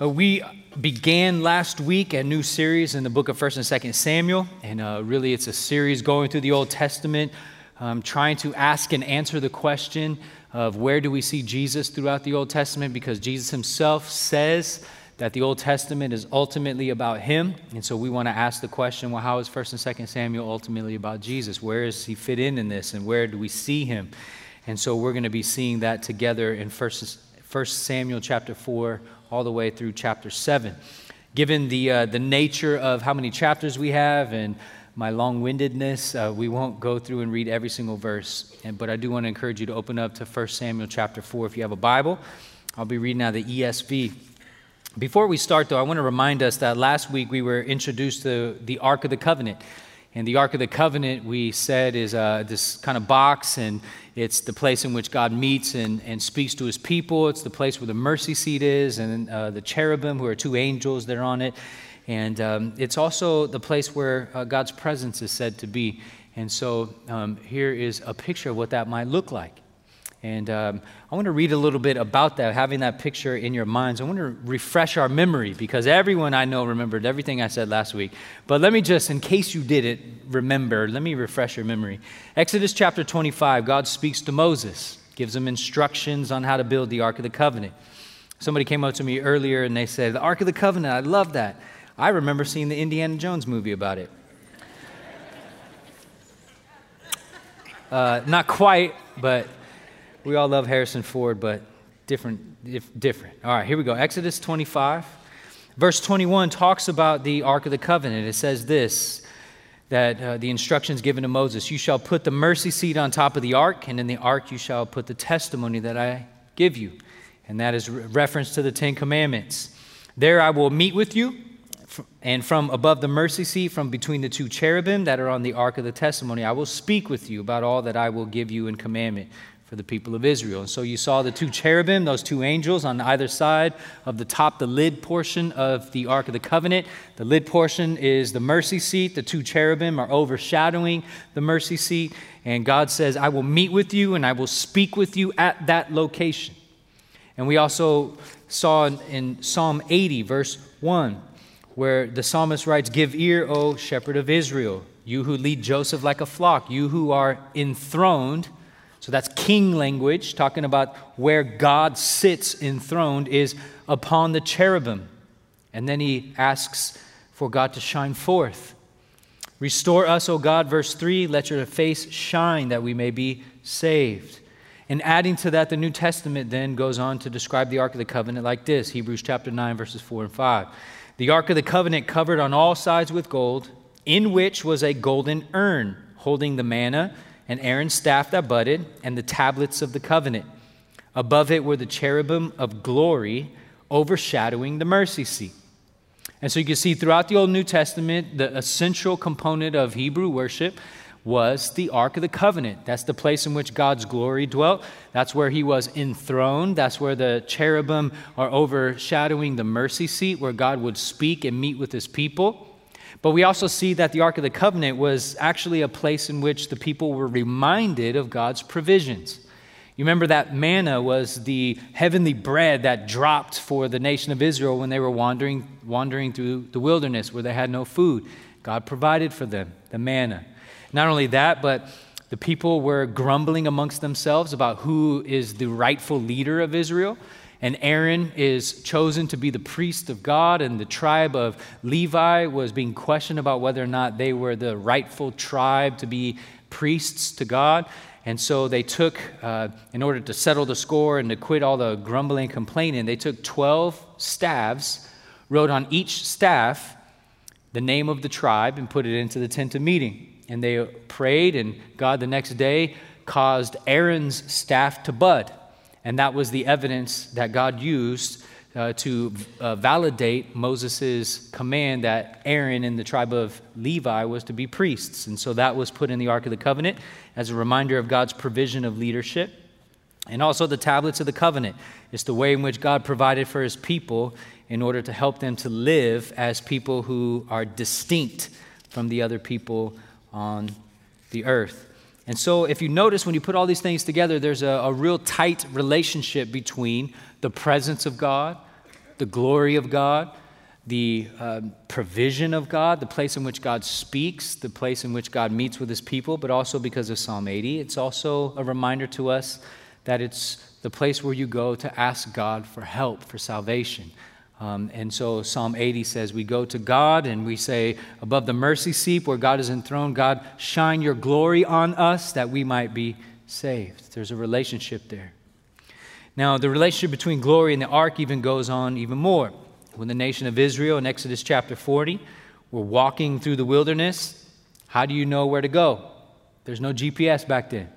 Uh, we began last week a new series in the book of 1st and 2nd Samuel, and uh, really it's a series going through the Old Testament, um, trying to ask and answer the question of where do we see Jesus throughout the Old Testament, because Jesus himself says that the Old Testament is ultimately about him, and so we want to ask the question, well, how is 1st and 2nd Samuel ultimately about Jesus? Where does he fit in in this, and where do we see him? And so we're going to be seeing that together in 1st, 1 Samuel chapter 4 all the way through chapter 7. Given the, uh, the nature of how many chapters we have and my long windedness, uh, we won't go through and read every single verse. And, but I do want to encourage you to open up to 1 Samuel chapter 4 if you have a Bible. I'll be reading out the ESV. Before we start, though, I want to remind us that last week we were introduced to the Ark of the Covenant. And the Ark of the Covenant, we said, is uh, this kind of box, and it's the place in which God meets and, and speaks to his people. It's the place where the mercy seat is, and uh, the cherubim, who are two angels that are on it. And um, it's also the place where uh, God's presence is said to be. And so um, here is a picture of what that might look like. And um, I want to read a little bit about that, having that picture in your minds. I want to refresh our memory because everyone I know remembered everything I said last week. But let me just, in case you did it, remember, let me refresh your memory. Exodus chapter 25, God speaks to Moses, gives him instructions on how to build the Ark of the Covenant. Somebody came up to me earlier and they said, The Ark of the Covenant, I love that. I remember seeing the Indiana Jones movie about it. Uh, not quite, but we all love Harrison Ford, but different, different. All right, here we go. Exodus 25. Verse 21 talks about the Ark of the Covenant. It says this that uh, the instructions given to Moses You shall put the mercy seat on top of the ark, and in the ark you shall put the testimony that I give you. And that is re- reference to the Ten Commandments. There I will meet with you, and from above the mercy seat, from between the two cherubim that are on the ark of the testimony, I will speak with you about all that I will give you in commandment for the people of Israel. And so you saw the two cherubim, those two angels on either side of the top, the lid portion of the Ark of the Covenant. The lid portion is the mercy seat. The two cherubim are overshadowing the mercy seat. And God says, I will meet with you and I will speak with you at that location. And we also saw in Psalm 80, verse 1, where the psalmist writes, Give ear, O shepherd of Israel, you who lead Joseph like a flock, you who are enthroned so that's king language, talking about where God sits enthroned, is upon the cherubim. And then he asks for God to shine forth. Restore us, O God, verse 3, let your face shine that we may be saved. And adding to that, the New Testament then goes on to describe the Ark of the Covenant like this Hebrews chapter 9, verses 4 and 5. The Ark of the Covenant covered on all sides with gold, in which was a golden urn holding the manna and Aaron's staff that budded, and the tablets of the covenant. Above it were the cherubim of glory overshadowing the mercy seat. And so you can see throughout the Old New Testament, the essential component of Hebrew worship was the Ark of the Covenant. That's the place in which God's glory dwelt. That's where he was enthroned. That's where the cherubim are overshadowing the mercy seat, where God would speak and meet with his people. But we also see that the Ark of the Covenant was actually a place in which the people were reminded of God's provisions. You remember that manna was the heavenly bread that dropped for the nation of Israel when they were wandering, wandering through the wilderness where they had no food. God provided for them the manna. Not only that, but the people were grumbling amongst themselves about who is the rightful leader of Israel. And Aaron is chosen to be the priest of God, and the tribe of Levi was being questioned about whether or not they were the rightful tribe to be priests to God. And so they took, uh, in order to settle the score and to quit all the grumbling and complaining, they took 12 staves, wrote on each staff the name of the tribe, and put it into the tent of meeting. And they prayed, and God the next day caused Aaron's staff to bud. And that was the evidence that God used uh, to uh, validate Moses' command that Aaron and the tribe of Levi was to be priests. And so that was put in the Ark of the Covenant as a reminder of God's provision of leadership. And also the tablets of the covenant. It's the way in which God provided for his people in order to help them to live as people who are distinct from the other people on the earth. And so, if you notice, when you put all these things together, there's a, a, real tight relationship between the presence of God, the glory of God, the uh, provision of God, the place in which God speaks, the place in which God meets with his people, but also because of Psalm 80. It's also a reminder to us that it's the place where you go to ask God for help, for salvation. Um, and so Psalm 80 says, We go to God and we say, Above the mercy seat where God is enthroned, God, shine your glory on us that we might be saved. There's a relationship there. Now, the relationship between glory and the ark even goes on even more when the nation of Israel in Exodus chapter 40 were walking through the wilderness, how do you know where to go? There's no GPS back then.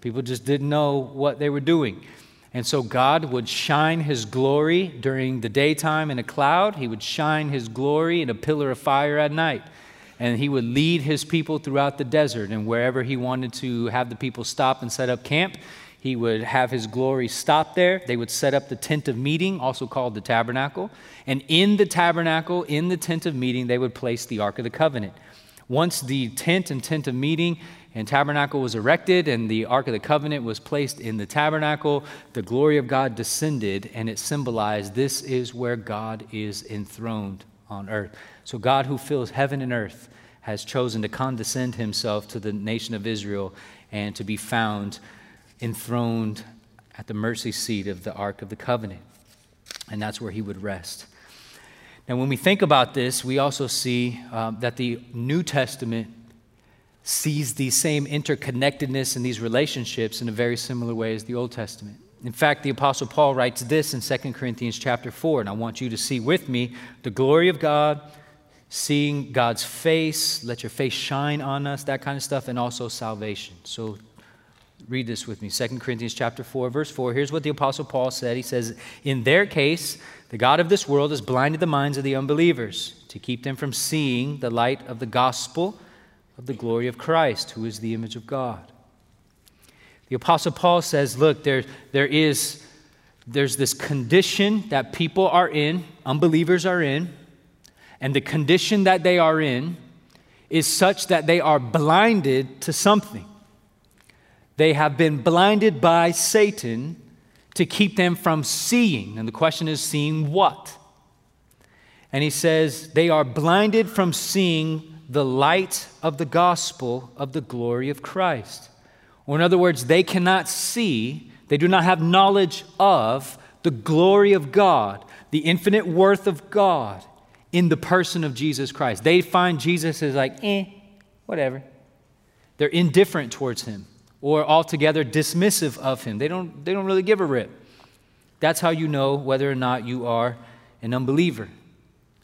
People just didn't know what they were doing. And so God would shine his glory during the daytime in a cloud, he would shine his glory in a pillar of fire at night. And he would lead his people throughout the desert. And wherever he wanted to have the people stop and set up camp, he would have his glory stop there. They would set up the tent of meeting, also called the tabernacle. And in the tabernacle, in the tent of meeting, they would place the Ark of the Covenant. Once the tent and tent of meeting and tabernacle was erected and the Ark of the Covenant was placed in the tabernacle, the glory of God descended and it symbolized this is where God is enthroned on earth. So, God, who fills heaven and earth, has chosen to condescend himself to the nation of Israel and to be found enthroned at the mercy seat of the Ark of the Covenant. And that's where he would rest. Now, when we think about this, we also see um, that the New Testament sees the same interconnectedness and these relationships in a very similar way as the Old Testament. In fact, the apostle Paul writes this in 2 Corinthians chapter 4, and I want you to see with me the glory of God, seeing God's face, let your face shine on us, that kind of stuff, and also salvation. So Read this with me. 2 Corinthians chapter 4, verse 4. Here's what the Apostle Paul said. He says, In their case, the God of this world has blinded the minds of the unbelievers to keep them from seeing the light of the gospel of the glory of Christ, who is the image of God. The Apostle Paul says, Look, there, there is there's this condition that people are in, unbelievers are in, and the condition that they are in is such that they are blinded to something. They have been blinded by Satan to keep them from seeing. And the question is, seeing what? And he says, they are blinded from seeing the light of the gospel of the glory of Christ. Or, in other words, they cannot see, they do not have knowledge of the glory of God, the infinite worth of God in the person of Jesus Christ. They find Jesus as like, eh, whatever. They're indifferent towards him or altogether dismissive of him. They don't, they don't really give a rip. That's how you know whether or not you are an unbeliever.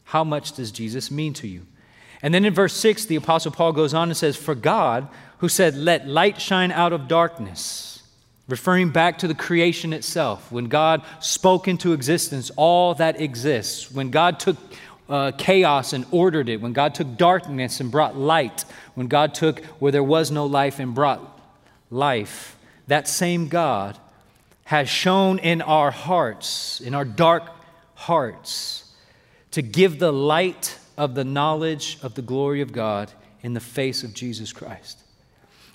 How much does Jesus mean to you? And then in verse 6, the Apostle Paul goes on and says, For God, who said, Let light shine out of darkness, referring back to the creation itself, when God spoke into existence all that exists, when God took uh, chaos and ordered it, when God took darkness and brought light, when God took where there was no life and brought life, that same God has shone in our hearts, in our dark hearts, to give the light of the knowledge of the glory of God in the face of Jesus Christ.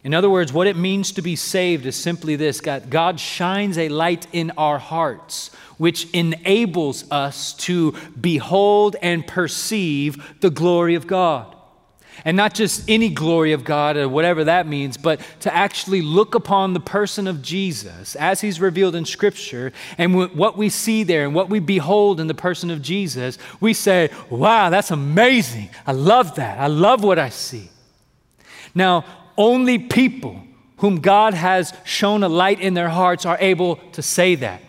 In other words, what it means to be saved is simply this God, God shines a light in our hearts, which enables us to behold and perceive the glory of God. And not just any glory of God or whatever that means, but to actually look upon the person of Jesus as he's revealed in Scripture and what we see there and what we behold in the person of Jesus, we say, wow, that's amazing. I love that. I love what I see. Now, only people whom God has shone a light in their hearts are able to say that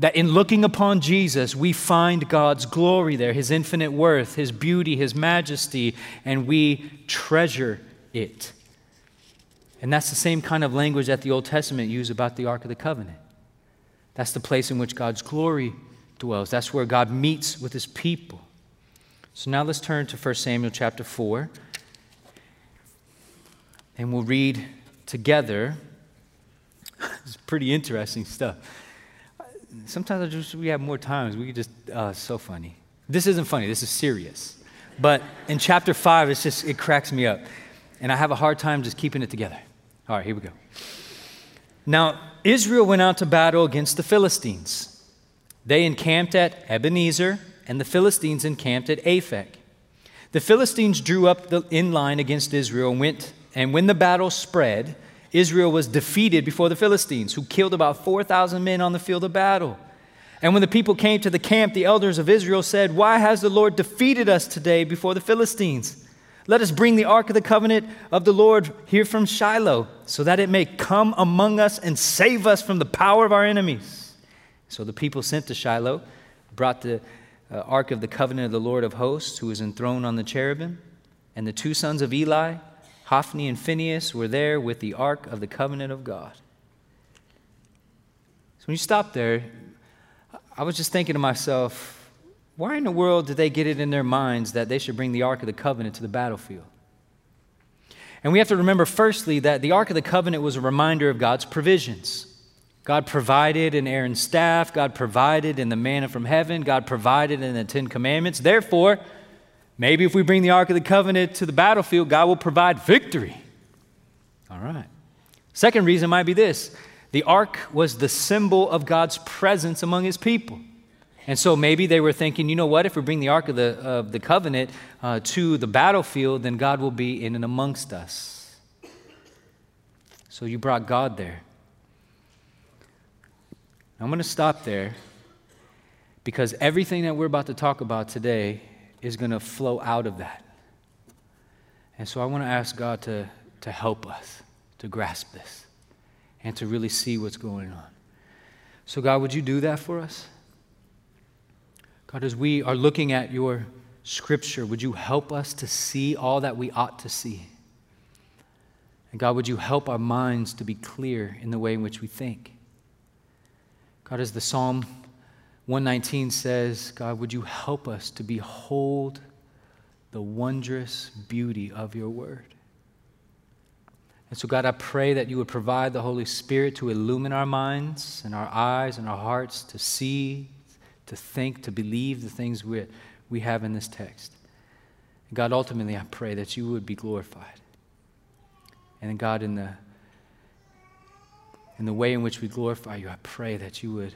that in looking upon Jesus, we find God's glory there, His infinite worth, His beauty, His majesty, and we treasure it. And that's the same kind of language that the Old Testament used about the Ark of the Covenant. That's the place in which God's glory dwells. That's where God meets with His people. So now let's turn to 1 Samuel chapter 4, and we'll read together. it's pretty interesting stuff sometimes I just we have more times. We just uh, so funny. This isn't funny. This is serious. But in chapter five, it's just it cracks me up, and I have a hard time just keeping it together. All right, here we go. Now Israel went out to battle against the Philistines. They encamped at Ebenezer, and the Philistines encamped at Aphek. The Philistines drew up the, in line against Israel and went, and when the battle spread, Israel was defeated before the Philistines, who killed about 4,000 men on the field of battle. And when the people came to the camp, the elders of Israel said, Why has the Lord defeated us today before the Philistines? Let us bring the ark of the covenant of the Lord here from Shiloh, so that it may come among us and save us from the power of our enemies. So the people sent to Shiloh, brought the uh, ark of the covenant of the Lord of hosts, who was enthroned on the cherubim, and the two sons of Eli, Hophni and Phinehas, were there with the ark of the covenant of God. So when you stop there, I was just thinking to myself, why in the world did they get it in their minds that they should bring the Ark of the Covenant to the battlefield? And we have to remember, firstly, that the Ark of the Covenant was a reminder of God's provisions. God provided in Aaron's staff, God provided in the manna from heaven, God provided in the Ten Commandments. Therefore, maybe if we bring the Ark of the Covenant to the battlefield, God will provide victory. All right. Second reason might be this the Ark was the symbol of God's presence among his people. And so maybe they were thinking, you know what, if we bring the Ark of the, of the Covenant uh, to the battlefield, then God will be in and amongst us. So you brought God there. I'm going to stop there because everything that we're about to talk about today is going to flow out of that. And so I want to ask God to, to help us to grasp this and to really see what's going on. So, God, would you do that for us? God, as we are looking at your scripture, would you help us to see all that we ought to see? And God, would you help our minds to be clear in the way in which we think? God, as the Psalm 119 says, God, would you help us to behold the wondrous beauty of your word? And so, God, I pray that you would provide the Holy Spirit to illumine our minds and our eyes and our hearts to see to think, to believe the things we, we have in this text. And God, ultimately, I pray that you would be glorified. And God, in the, in the way in which we glorify you, I pray that you would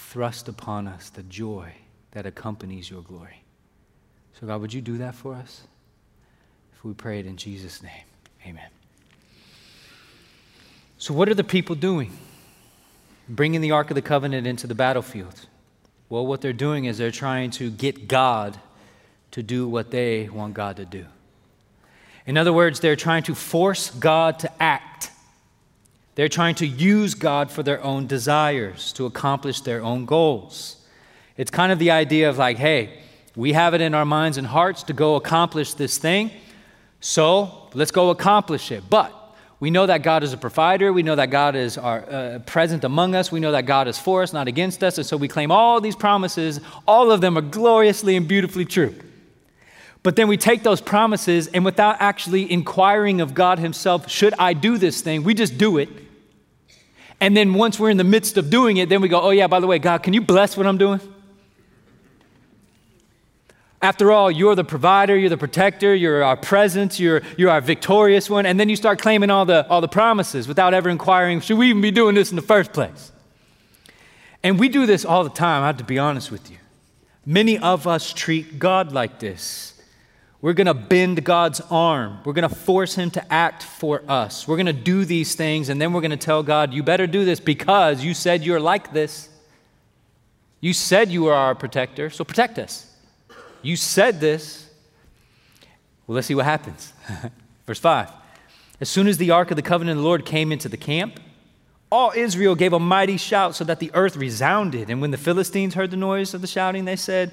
thrust upon us the joy that accompanies your glory. So, God, would you do that for us? If we pray it in Jesus' name, amen. So, what are the people doing? Bringing the Ark of the Covenant into the battlefield. Well, what they're doing is they're trying to get God to do what they want God to do. In other words, they're trying to force God to act. They're trying to use God for their own desires, to accomplish their own goals. It's kind of the idea of like, hey, we have it in our minds and hearts to go accomplish this thing, so let's go accomplish it. But we know that God is a provider. We know that God is our, uh, present among us. We know that God is for us, not against us. And so we claim all these promises. All of them are gloriously and beautifully true. But then we take those promises and without actually inquiring of God Himself, should I do this thing? We just do it. And then once we're in the midst of doing it, then we go, oh, yeah, by the way, God, can you bless what I'm doing? After all, you're the provider, you're the protector, you're our presence, you're, you're our victorious one. And then you start claiming all the, all the promises without ever inquiring, should we even be doing this in the first place? And we do this all the time, I have to be honest with you. Many of us treat God like this. We're going to bend God's arm. We're going to force Him to act for us. We're going to do these things, and then we're going to tell God, You better do this because you said you're like this. You said you are our protector, so protect us. You said this. Well, let's see what happens. Verse 5. As soon as the ark of the covenant of the Lord came into the camp, all Israel gave a mighty shout so that the earth resounded. And when the Philistines heard the noise of the shouting, they said,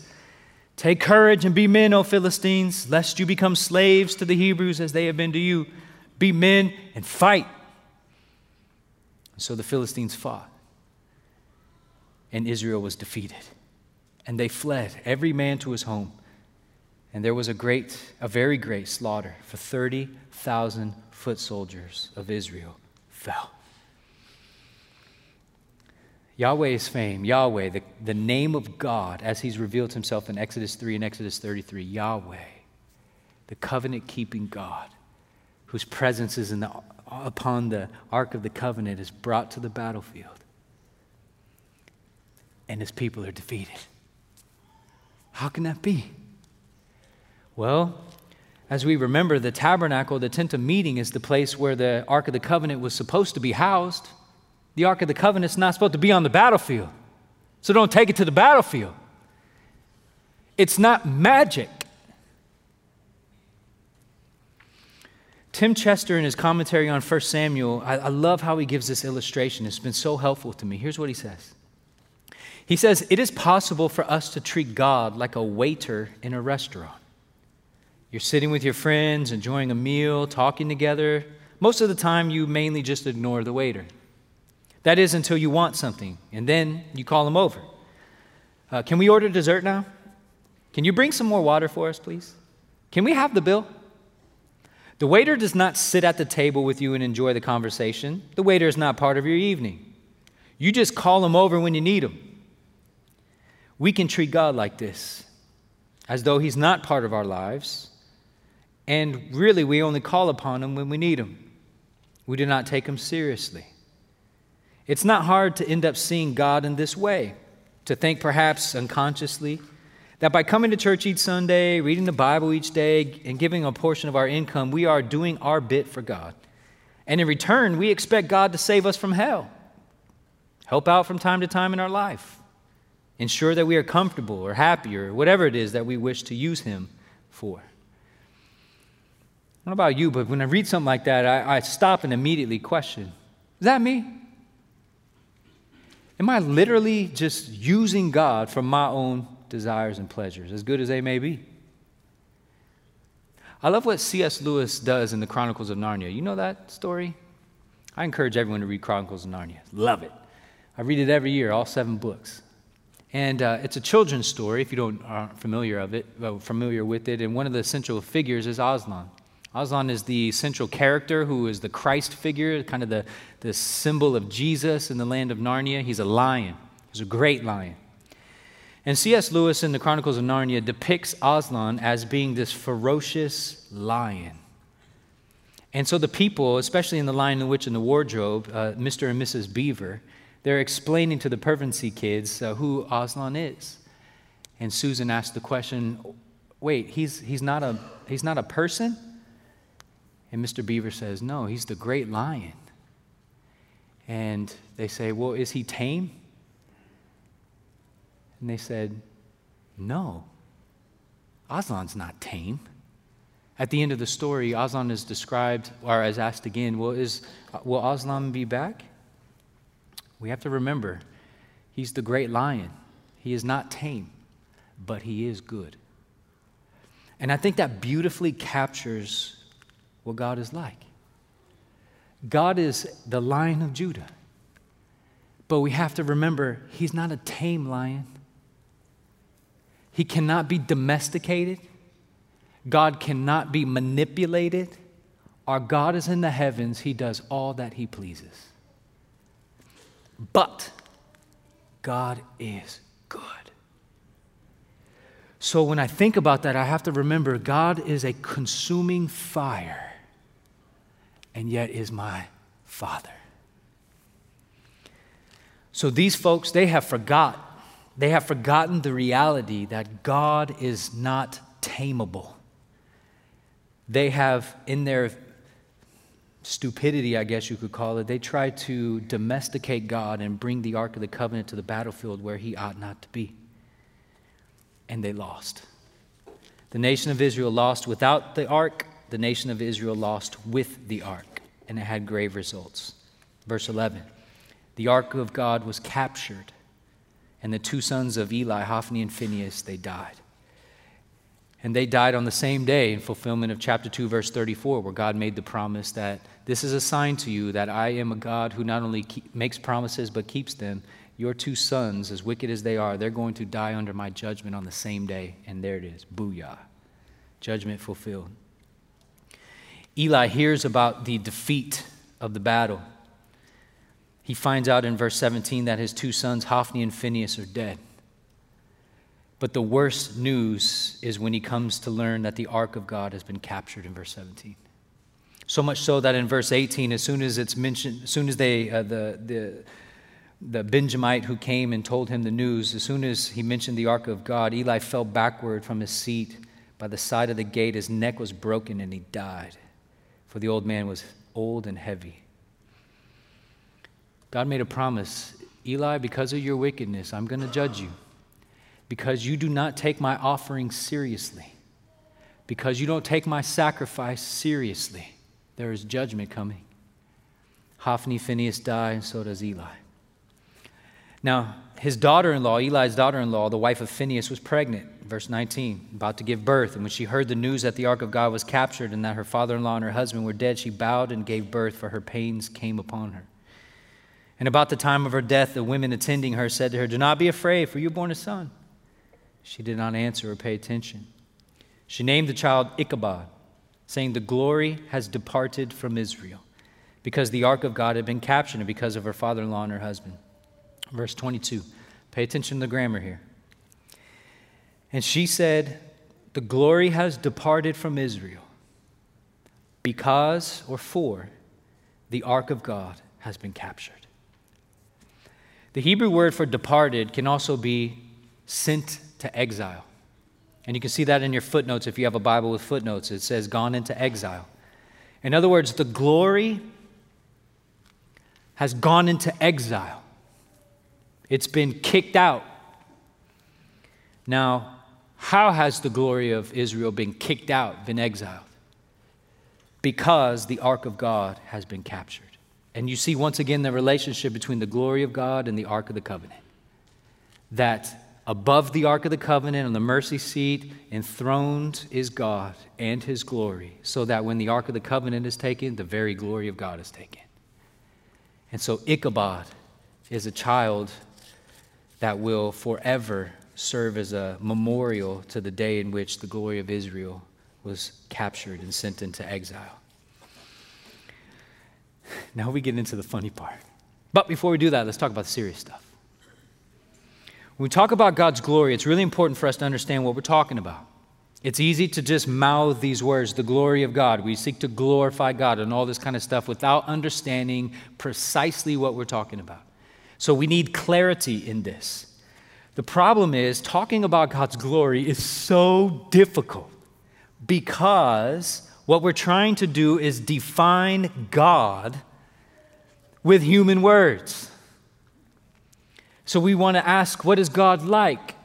Take courage and be men, O Philistines, lest you become slaves to the Hebrews as they have been to you. Be men and fight. So the Philistines fought, and Israel was defeated. And they fled, every man to his home. And there was a great, a very great slaughter, for 30,000 foot soldiers of Israel fell. Yahweh's fame, Yahweh, the, the name of God as he's revealed himself in Exodus 3 and Exodus 33, Yahweh, the covenant keeping God, whose presence is in the, upon the Ark of the Covenant, is brought to the battlefield. And his people are defeated. How can that be? Well, as we remember, the tabernacle, the tent of meeting, is the place where the Ark of the Covenant was supposed to be housed. The Ark of the Covenant is not supposed to be on the battlefield. So don't take it to the battlefield. It's not magic. Tim Chester, in his commentary on 1 Samuel, I, I, love how he gives this illustration. It's been so helpful to me. Here's what he says He says, It is possible for us to treat God like a waiter in a restaurant. You're sitting with your friends, enjoying a meal, talking together. Most of the time, you mainly just ignore the waiter. That is until you want something, and then you call them over. Uh, can we order dessert now? Can you bring some more water for us, please? Can we have the bill? The waiter does not sit at the table with you and enjoy the conversation. The waiter is not part of your evening. You just call him over when you need him. We can treat God like this, as though he's not part of our lives, and really, we only call upon Him when we need Him. We do not take Him seriously. It's not hard to end up seeing God in this way, to think perhaps unconsciously that by coming to church each Sunday, reading the Bible each day, and giving a portion of our income, we are doing our bit for God. And in return, we expect God to save us from hell, help out from time to time in our life, ensure that we are comfortable or happy or whatever it is that we wish to use Him for. I don't know about you, but when I read something like that, I, I stop and immediately question Is that me? Am I literally just using God for my own desires and pleasures, as good as they may be? I love what C.S. Lewis does in the Chronicles of Narnia. You know that story? I encourage everyone to read Chronicles of Narnia. Love it. I read it every year, all seven books. And uh, it's a children's story, if you don't aren't familiar of it, uh, familiar with it. And one of the central figures is Aslan. Aslan is the central character who is the Christ figure, kind of the, the symbol of Jesus in the land of Narnia. He's a lion, he's a great lion. And C.S. Lewis in the Chronicles of Narnia depicts Aslan as being this ferocious lion. And so the people, especially in The Lion, the Witch, and the Wardrobe, uh, Mr. and Mrs. Beaver, they're explaining to the Pevensie kids uh, who Aslan is. And Susan asked the question wait, he's, he's, not a, he's not a person? And Mr. Beaver says, No, he's the great lion. And they say, Well, is he tame? And they said, No. Aslan's not tame. At the end of the story, Aslan is described, or is asked again, Well, is, will Aslan be back? We have to remember, he's the great lion. He is not tame, but he is good. And I think that beautifully captures what God is like. God is the lion of Judah. But we have to remember, he's not a tame lion. He cannot be domesticated. God cannot be manipulated. Our God is in the heavens. He does all that he pleases. But God is good. So when I think about that, I have to remember God is a consuming fire and yet is my Father. So these folks, they have forgot. They have forgotten the reality that God is not tameable. They have, in their stupidity, I guess you could call it, they tried to domesticate God and bring the Ark of the Covenant to the battlefield where he ought not to be. And they lost. The nation of Israel lost without the Ark, the nation of Israel lost with the ark, and it had grave results. Verse 11 The ark of God was captured, and the two sons of Eli, Hophni and Phinehas, they died. And they died on the same day in fulfillment of chapter 2, verse 34, where God made the promise that this is a sign to you that I am a God who not only keep, makes promises but keeps them. Your two sons, as wicked as they are, they're going to die under my judgment on the same day. And there it is. Booyah. Judgment fulfilled. Eli hears about the defeat of the battle. He finds out in verse 17 that his two sons, Hophni and Phinehas, are dead. But the worst news is when he comes to learn that the ark of God has been captured in verse 17. So much so that in verse 18, as soon as it's mentioned, as soon as they, uh, the, the, the Benjamite who came and told him the news, as soon as he mentioned the ark of God, Eli fell backward from his seat by the side of the gate. His neck was broken and he died, for the old man was old and heavy. God made a promise Eli, because of your wickedness, I'm going to judge you because you do not take my offering seriously, because you don't take my sacrifice seriously, there is judgment coming. Hophni, Phinehas die, and so does Eli. Now, his daughter in law, Eli's daughter in law, the wife of Phinehas, was pregnant, verse 19, about to give birth. And when she heard the news that the ark of God was captured and that her father in law and her husband were dead, she bowed and gave birth, for her pains came upon her. And about the time of her death, the women attending her said to her, Do not be afraid, for you have borne a son. She did not answer or pay attention. She named the child Ichabod, saying, The glory has departed from Israel, because the ark of God had been captured and because of her father in law and her husband. Verse 22. Pay attention to the grammar here. And she said, The glory has departed from Israel, because or for the ark of God has been captured. The Hebrew word for departed can also be sent to exile. And you can see that in your footnotes if you have a Bible with footnotes. It says, gone into exile. In other words, the glory has gone into exile, it's been kicked out. Now, how has the glory of Israel been kicked out, been exiled? Because the ark of God has been captured. And you see once again the relationship between the glory of God and the ark of the covenant. That Above the Ark of the Covenant on the mercy seat, enthroned is God and his glory, so that when the Ark of the Covenant is taken, the very glory of God is taken. And so Ichabod is a child that will forever serve as a memorial to the day in which the glory of Israel was captured and sent into exile. Now we get into the funny part. But before we do that, let's talk about the serious stuff. When we talk about God's glory, it's really important for us to understand what we're talking about. It's easy to just mouth these words, the glory of God. We seek to glorify God and all this kind of stuff without understanding precisely what we're talking about. So we need clarity in this. The problem is, talking about God's glory is so difficult because what we're trying to do is define God with human words. So we want to ask, what is God like?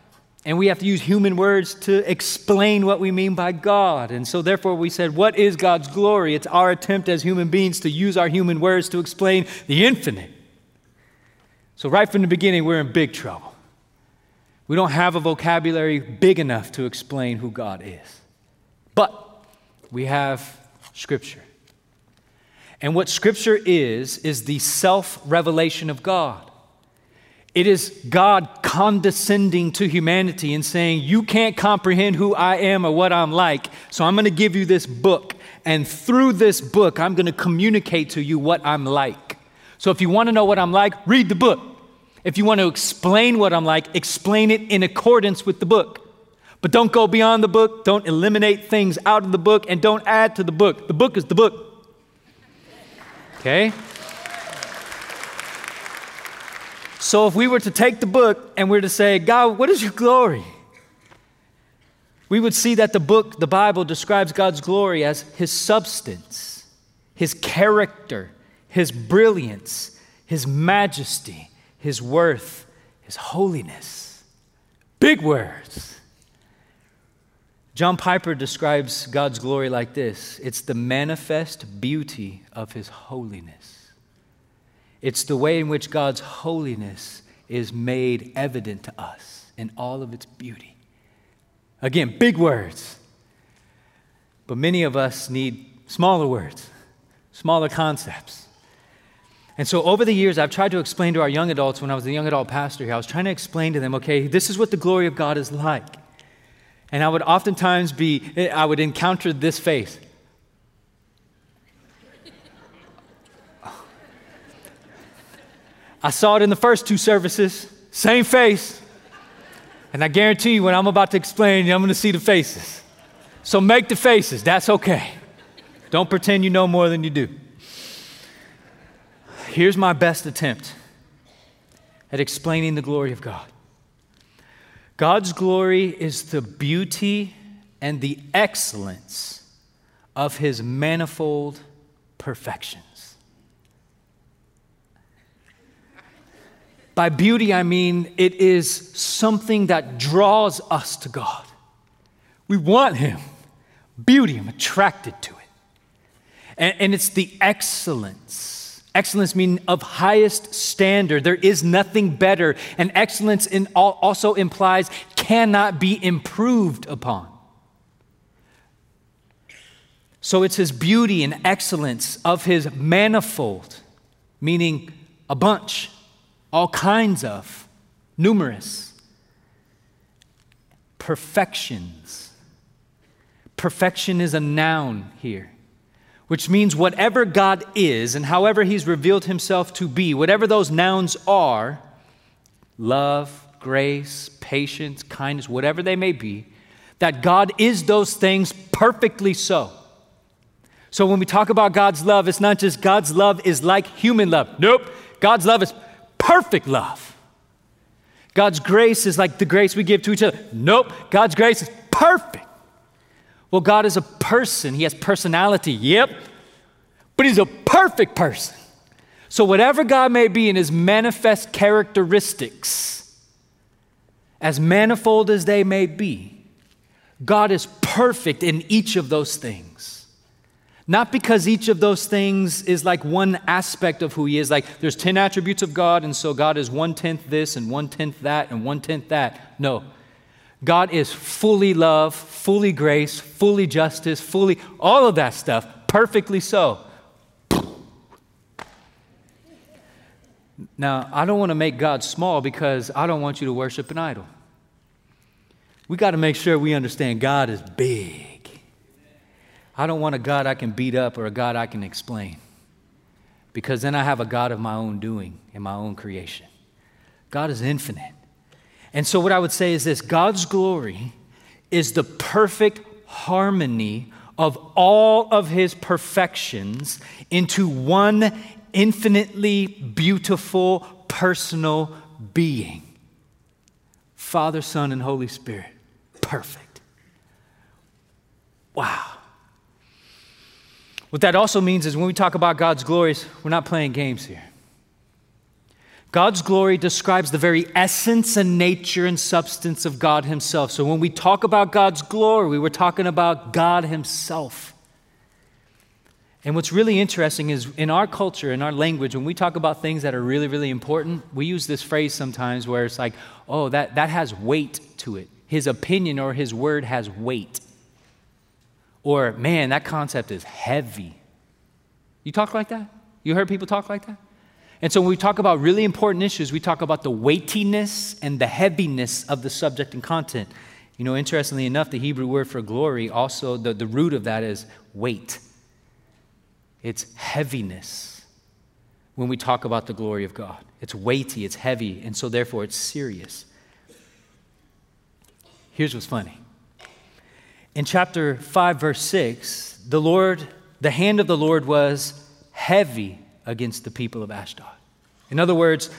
And we have to use human words to explain what we mean by God. And so, therefore, we said, What is God's glory? It's our attempt as human beings to use our human words to explain the infinite. So, right from the beginning, we're in big trouble. We don't have a vocabulary big enough to explain who God is. But we have Scripture. And what Scripture is, is the self revelation of God. It is God condescending to humanity and saying, You can't comprehend who I am or what I'm like, so I'm going to give you this book. And through this book, I'm going to communicate to you what I'm like. So if you want to know what I'm like, read the book. If you want to explain what I'm like, explain it in accordance with the book. But don't go beyond the book, don't eliminate things out of the book, and don't add to the book. The book is the book. Okay? So if we were to take the book and we are to say, God, what is your glory? We would see that the book, the Bible, describes God's glory as his substance, his character, his brilliance, his majesty, his worth, his holiness. Big words. John Piper describes God's glory like this it's the manifest beauty of his holiness. It's the way in which God's holiness is made evident to us in all of its beauty. Again, big words. But many of us need smaller words, smaller concepts. And so over the years, I've tried to explain to our young adults when I was a young adult pastor here, I was trying to explain to them, okay, this is what the glory of God is like. And I would oftentimes be, I would encounter this face. I saw it in the first two services, same face. And I guarantee you, when I'm about to explain, I'm going to see the faces. So make the faces, that's okay. Don't pretend you know more than you do. Here's my best attempt at explaining the glory of God God's glory is the beauty and the excellence of his manifold perfections. By beauty, I mean it is something that draws us to God. We want him. Beauty, I'm attracted to it. And, and it's the excellence. Excellence meaning of highest standard. There is nothing better. And excellence in also implies cannot be improved upon. So it's his beauty and excellence of his manifold, meaning a bunch, all kinds of, numerous perfections. Perfection is a noun here which means whatever God is and however He's revealed Himself to be, whatever those nouns are love, grace, patience, kindness, whatever they may be that God is those things perfectly so. So when we talk about God's love, it's not just God's love is like human love. Nope. God's love is perfect love. God's grace is like the grace we give to each other. Nope. God's grace is perfect. Well, God is a person, He has personality, yep, but He's a perfect person. So, whatever God may be in His manifest characteristics, as manifold as they may be, God is perfect in each of those things. Not because each of those things is like one aspect of who He is. Like there's 10 attributes of God, and so God is one tenth this and one tenth that and one tenth that. No. God is fully love, fully grace, fully justice, fully all of that stuff, perfectly so. Now, I don't want to make God small because I don't want you to worship an idol. We got to make sure we understand God is big. I don't want a God I can beat up or a God I can explain because then I have a God of my own doing and my own creation. God is infinite. And so, what I would say is this God's glory is the perfect harmony of all of his perfections into one infinitely beautiful personal being Father, Son, and Holy Spirit. Perfect. Wow. What that also means is when we talk about God's glories, we're not playing games here. God's glory describes the very essence and nature and substance of God Himself. So when we talk about God's glory, we're talking about God Himself. And what's really interesting is in our culture, in our language, when we talk about things that are really, really important, we use this phrase sometimes where it's like, oh, that, that has weight to it. His opinion or his word has weight. Or, man, that concept is heavy. You talk like that? You heard people talk like that? And so when we talk about really important issues, we talk about the weightiness and the heaviness of the subject and content. You know, interestingly enough, the Hebrew word for glory also, the, the root of that is weight. It's heaviness when we talk about the glory of God. It's weighty, it's heavy, and so therefore it's serious. Here's what's funny. In chapter 5, verse 6, the Lord, the hand of the Lord was heavy against the people of Ashdod. In other words,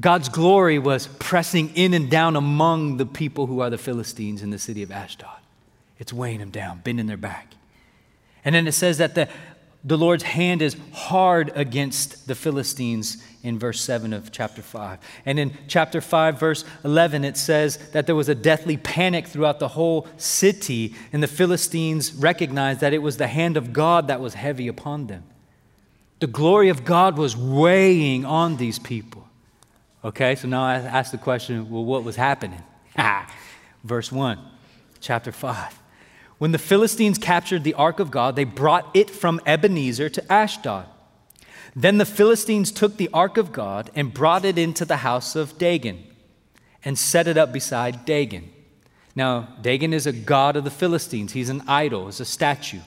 God's glory was pressing in and down among the people who are the Philistines in the city of Ashdod. It's weighing them down, bending their back. And then it says that the, the Lord's hand is hard against the Philistines in verse 7 of chapter 5. And in chapter 5, verse 11, it says that there was a deathly panic throughout the whole city, and the Philistines recognized that it was the hand of God that was heavy upon them. The glory of God was weighing on these people. Okay, so now I ask the question well, what was happening? Verse 1, chapter 5. When the Philistines captured the ark of God, they brought it from Ebenezer to Ashdod. Then the Philistines took the ark of God and brought it into the house of Dagon and set it up beside Dagon. Now, Dagon is a god of the Philistines. He's an idol, he's a statue.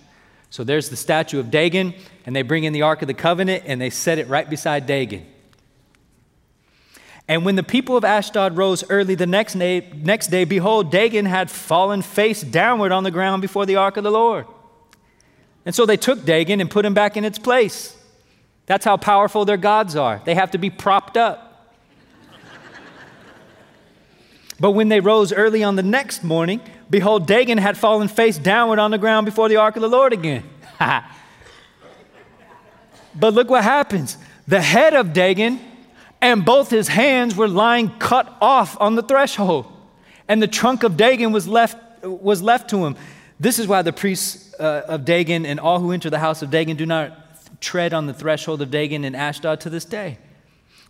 So there's the statue of Dagon, and they bring in the Ark of the Covenant and they set it right beside Dagon. And when the people of Ashdod rose early the next day, next day, behold, Dagon had fallen face downward on the ground before the ark of the Lord. And so they took Dagon and put him back in its place. That's how powerful their gods are. They have to be propped up. But when they rose early on the next morning, behold, Dagon had fallen face downward on the ground before the ark of the Lord again. but look what happens. The head of Dagon and both his hands were lying cut off on the threshold, and the trunk of Dagon was left, was left to him. This is why the priests uh, of Dagon and all who enter the house of Dagon do not tread on the threshold of Dagon and Ashdod to this day.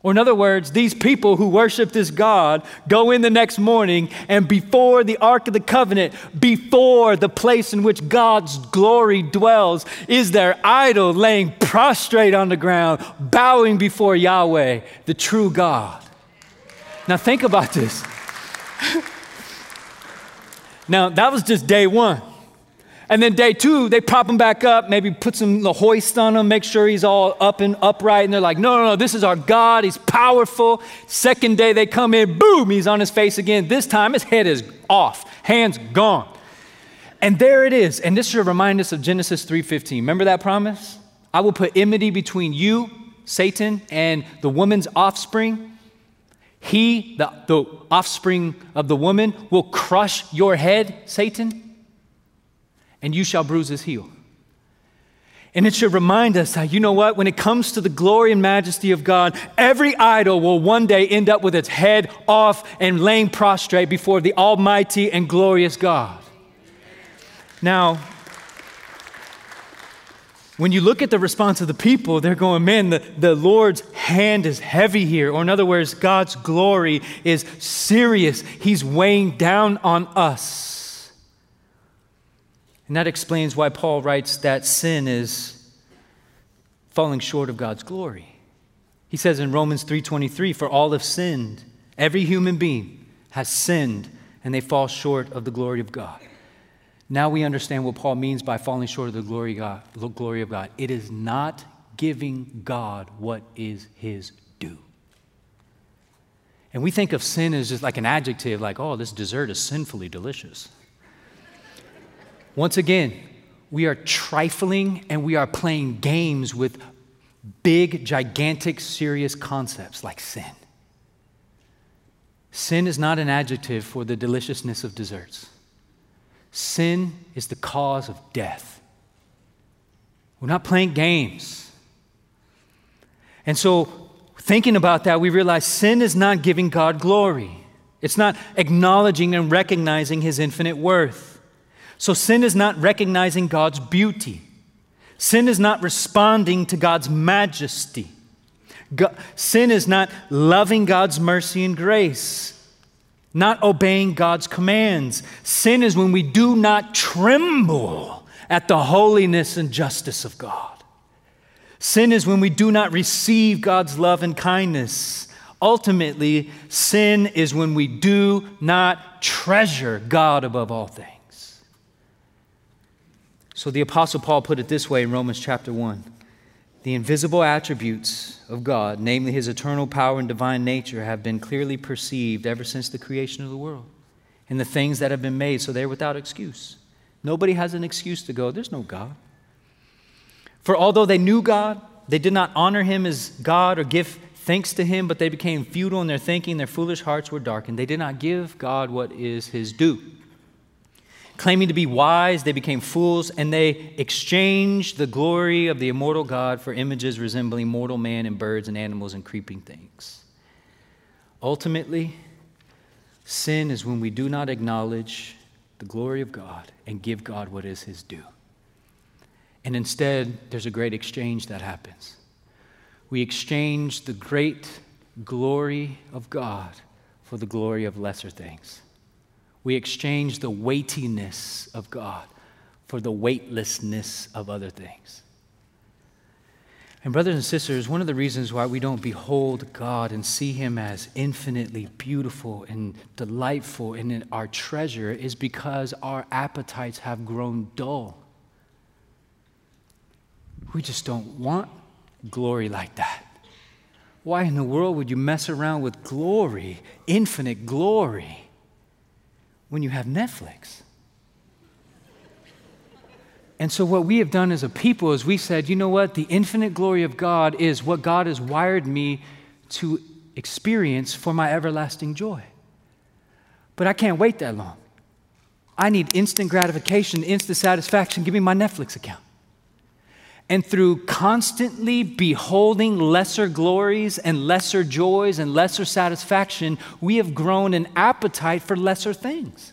Or, in other words, these people who worship this God go in the next morning and before the Ark of the Covenant, before the place in which God's glory dwells, is their idol laying prostrate on the ground, bowing before Yahweh, the true God. Now, think about this. now, that was just day one. And then day two, they prop him back up, maybe put some the hoist on him, make sure he's all up and upright. And they're like, no, no, no, this is our God. He's powerful. Second day they come in, boom, he's on his face again. This time his head is off, hands gone. And there it is. And this should remind us of Genesis 3:15. Remember that promise? I will put enmity between you, Satan, and the woman's offspring. He, the, the offspring of the woman, will crush your head, Satan and you shall bruise his heel. And it should remind us that, you know what, when it comes to the glory and majesty of God, every idol will one day end up with its head off and laying prostrate before the almighty and glorious God. Now, when you look at the response of the people, they're going, man, the, the Lord's hand is heavy here. Or, in other words, God's glory is serious. He's weighing down on us. And that explains why Paul writes that sin is falling short of God's glory. He says in Romans 3:23, "For all have sinned, every human being has sinned, and they fall short of the glory of God." Now we understand what Paul means by falling short of the glory, God, the glory of God. It is not giving God what is his due. And we think of sin as just like an adjective, like, oh, this dessert is sinfully delicious. Once again, we are trifling and we are playing games with big, gigantic, serious concepts like sin. Sin is not an adjective for the deliciousness of desserts. Sin is the cause of death. We're not playing games. And so, thinking about that, we realize sin is not giving God glory. It's not acknowledging and recognizing his infinite worth. So sin is not recognizing God's beauty. Sin is not responding to God's majesty. God, sin is not loving God's mercy and grace, not obeying God's commands. Sin is when we do not tremble at the holiness and justice of God. Sin is when we do not receive God's love and kindness. Ultimately, sin is when we do not treasure God above all things. So the Apostle Paul put it this way in Romans chapter 1 The invisible attributes of God, namely his eternal power and divine nature, have been clearly perceived ever since the creation of the world in the things that have been made, so they're without excuse. Nobody has an excuse to go, there's no God. For although they knew God, they did not honor him as God or give thanks to him, but they became futile in their thinking, their foolish hearts were darkened. They did not give God what is his due. Claiming to be wise, they became fools, and they exchanged the glory of the immortal God for images resembling mortal man and birds and animals and creeping things. Ultimately, sin is when we do not acknowledge the glory of God and give God what is his due. And instead, there's a great exchange that happens. We exchange the great glory of God for the glory of lesser things. We exchange the weightiness of God for the weightlessness of other things. And, brothers and sisters, one of the reasons why we don't behold God and see Him as infinitely beautiful and delightful and our treasure is because our appetites have grown dull. We just don't want glory like that. Why in the world would you mess around with glory, infinite glory, when you have Netflix? And so, what we have done as a people is we said, you know what? The infinite glory of God is what God has wired me to experience for my everlasting joy. But I can't wait that long. I need instant gratification, instant satisfaction. Give me my Netflix account. And through constantly beholding lesser glories and lesser joys and lesser satisfaction, we have grown an appetite for lesser things.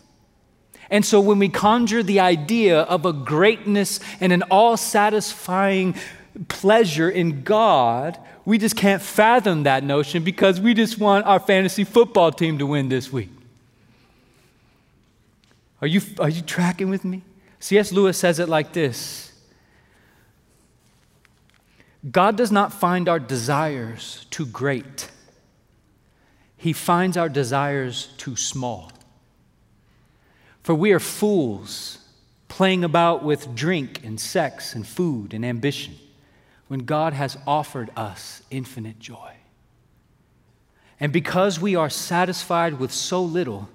And so when we conjure the idea of a greatness and an all satisfying pleasure in God, we just can't fathom that notion because we just want our fantasy football team to win this week. Are you, are you tracking with me? C.S. Lewis says it like this God does not find our desires too great, He finds our desires too small. For we are fools playing about with drink and sex and food and ambition when God has offered us infinite joy. And because we are satisfied with so little,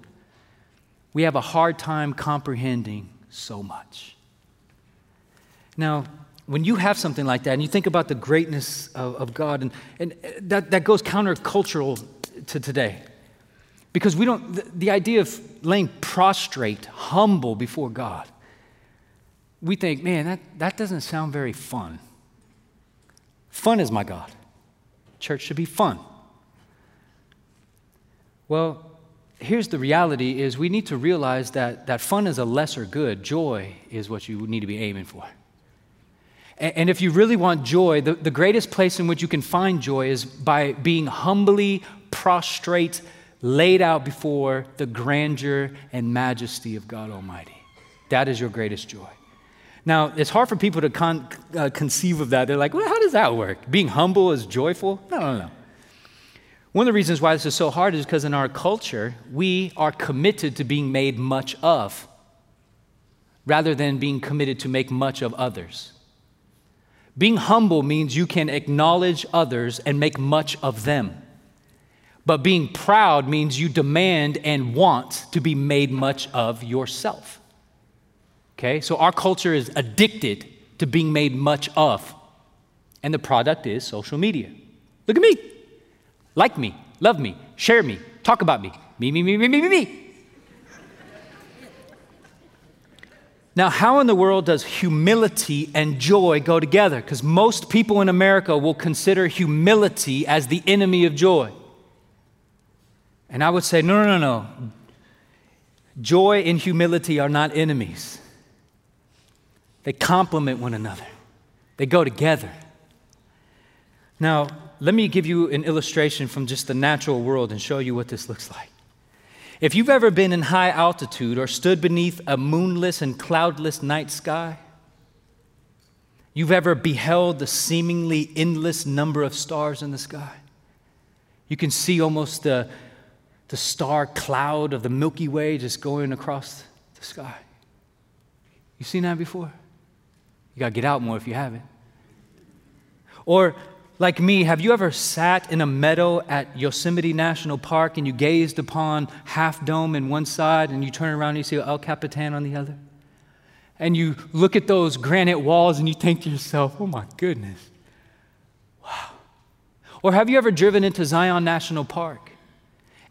we have a hard time comprehending so much. Now, when you have something like that and you think about the greatness of, of God, and, and that, that goes countercultural to today. Because we don't, the, the idea of laying prostrate, humble before God, we think, man, that, that doesn't sound very fun. Fun is my God. Church should be fun. Well, here's the reality is we need to realize that, that fun is a lesser good. Joy is what you need to be aiming for. And, if you really want joy, the, the greatest place in which you can find joy is by being humbly prostrate laid out before the grandeur and majesty of God Almighty. That is your greatest joy. Now, it's hard for people to con- uh, conceive of that. They're like, well, how does that work? Being humble is joyful? No, no, no. One of the reasons why this is so hard is because in our culture, we are committed to being made much of rather than being committed to make much of others. Being humble means you can acknowledge others and make much of them. But being proud means you demand and want to be made much of yourself. Okay? So our culture is addicted to being made much of. And the product is social media. Look at me. Like me, love me, share me, talk about me. Me, me, me, me, me, me, me. Now, how in the world does humility and joy go together? Because most people in America will consider humility as the enemy of joy. And I would say, no, no, no, no. Joy and humility are not enemies, they complement one another, they go together. Now, let me give you an illustration from just the natural world and show you what this looks like. If you've ever been in high altitude or stood beneath a moonless and cloudless night sky, you've ever beheld the seemingly endless number of stars in the sky, you can see almost the the star cloud of the Milky Way just going across the sky. You've seen that before? You got to get out more if you haven't. Or, like me, have you ever sat in a meadow at Yosemite National Park and you gazed upon Half Dome in one side and you turn around and you see El Capitan on the other? And you look at those granite walls and you think to yourself, oh my goodness, wow. Or have you ever driven into Zion National Park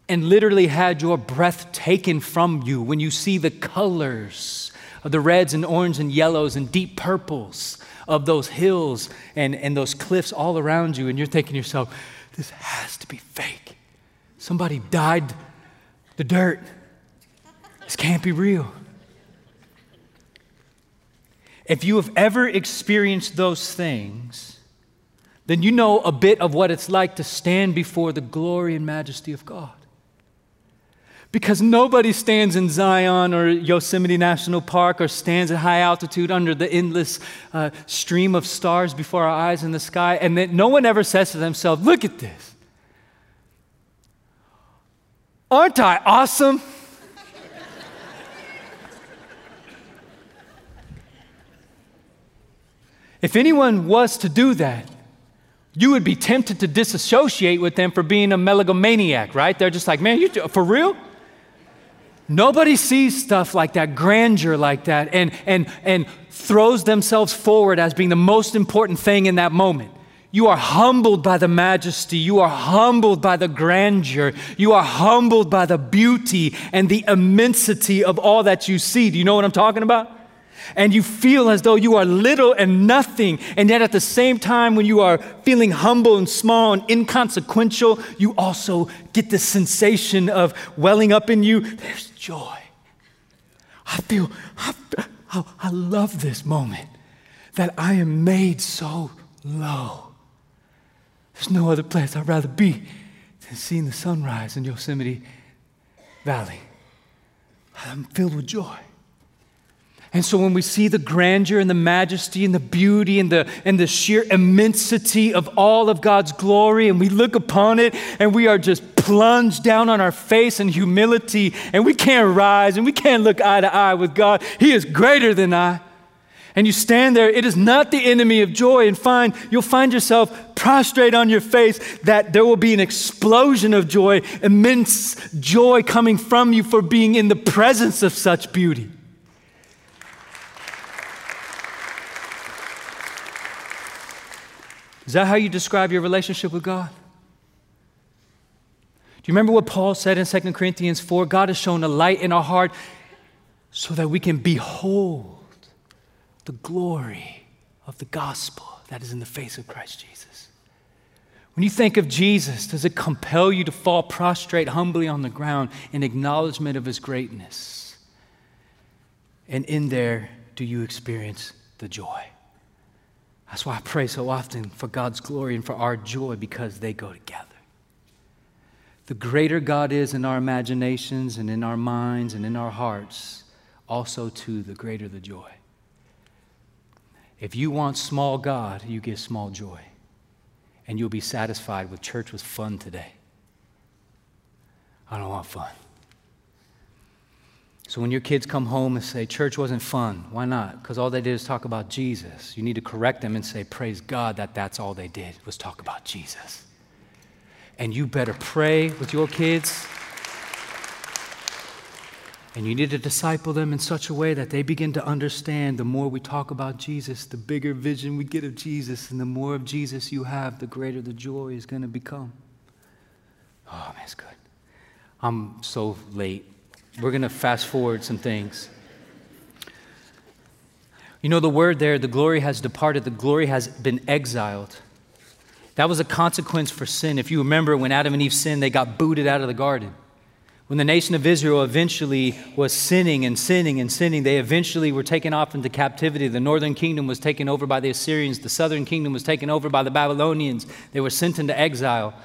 and literally had your breath taken from you when you see the colors of the reds and orange and yellows and deep purples of those hills and, and those cliffs all around you, and you're thinking to yourself, this has to be fake. Somebody dyed the dirt. This can't be real. If you have ever experienced those things, then you know a bit of what it's like to stand before the glory and majesty of God. Because nobody stands in Zion or Yosemite National Park or stands at high altitude under the endless uh, stream of stars before our eyes in the sky, and that no one ever says to themselves, Look at this. Aren't I awesome? if anyone was to do that, you would be tempted to disassociate with them for being a megalomaniac, right? They're just like, man, you for real? Nobody sees stuff like that, grandeur like that, and, and, and throws themselves forward as being the most important thing in that moment. You are humbled by the majesty. You are humbled by the grandeur. You are humbled by the beauty and the immensity of all that you see. Do you know what I'm talking about? And you feel as though you are little and nothing. And yet, at the same time, when you are feeling humble and small and inconsequential, you also get the sensation of welling up in you. There's joy. I feel, I, oh, I love this moment that I am made so low. There's no other place I'd rather be than seeing the sunrise in Yosemite Valley. I'm filled with joy. And so when we see the grandeur and the majesty and the beauty and the, and the sheer immensity of all of God's glory, and we look upon it and we are just plunged down on our face in humility, and we can't rise and we can't look eye to eye with God. He is greater than I. And you stand there, it is not the enemy of joy, and find you'll find yourself prostrate on your face, that there will be an explosion of joy, immense joy coming from you for being in the presence of such beauty. Is that how you describe your relationship with God? Do you remember what Paul said in 2 Corinthians 4? God has shone a light in our heart so that we can behold the glory of the gospel that is in the face of Christ Jesus. When you think of Jesus, does it compel you to fall prostrate humbly on the ground in acknowledgement of his greatness? And in there, do you experience the joy? That's why I pray so often for God's glory and for our joy because they go together. The greater God is in our imaginations and in our minds and in our hearts, also, too, the greater the joy. If you want small God, you get small joy. And you'll be satisfied with church was fun today. I don't want fun. So when your kids come home and say, Church wasn't fun, why not? Because all they did is talk about Jesus. You need to correct them and say, Praise God that that's all they did was talk about Jesus. And you better pray with your kids. And you need to disciple them in such a way that they begin to understand the more we talk about Jesus, the bigger vision we get of Jesus, and the more of Jesus you have, the greater the joy is going to become. Oh, man, it's good. I'm so late. We're going to fast forward some things. You know, the word there, the glory has departed, the glory has been exiled. That was a consequence for sin. If you remember, when Adam and Eve sinned, they got booted out of the garden. When the nation of Israel eventually was sinning and sinning and sinning, they eventually were taken off into captivity. The northern kingdom was taken over by the Assyrians, the southern kingdom was taken over by the Babylonians. They were sent into exile.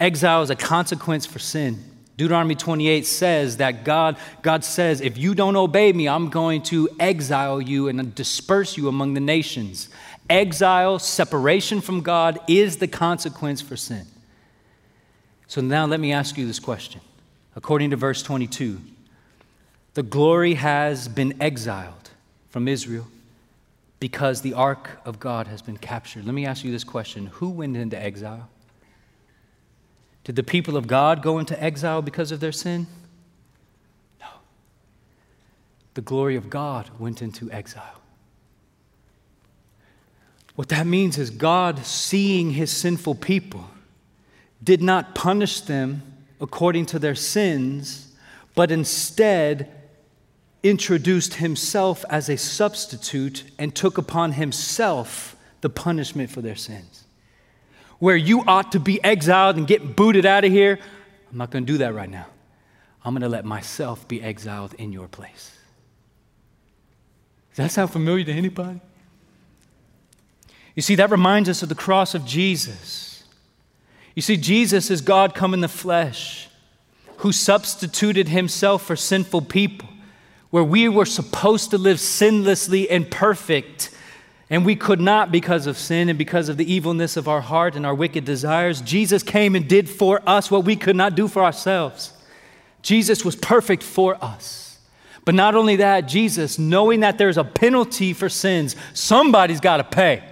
Exile is a consequence for sin. Deuteronomy 28 says that God, God says, if you don't obey me, I'm going to exile you and disperse you among the nations. Exile, separation from God, is the consequence for sin. So now let me ask you this question. According to verse 22, the glory has been exiled from Israel because the ark of God has been captured. Let me ask you this question Who went into exile? Did the people of God go into exile because of their sin? No. The glory of God went into exile. What that means is God, seeing his sinful people, did not punish them according to their sins, but instead introduced himself as a substitute and took upon himself the punishment for their sins where you ought to be exiled and get booted out of here. I'm not going to do that right now. I'm going to let myself be exiled in your place. Does that sound familiar to anybody? You see, that reminds us of the cross of Jesus. You see, Jesus is God come in the flesh, who substituted himself for sinful people, where we were supposed to live sinlessly and perfect, and we could not because of sin and because of the evilness of our heart and our wicked desires. Jesus came and did for us what we could not do for ourselves. Jesus was perfect for us. But not only that, Jesus, knowing that there's a penalty for sins, somebody's got to pay.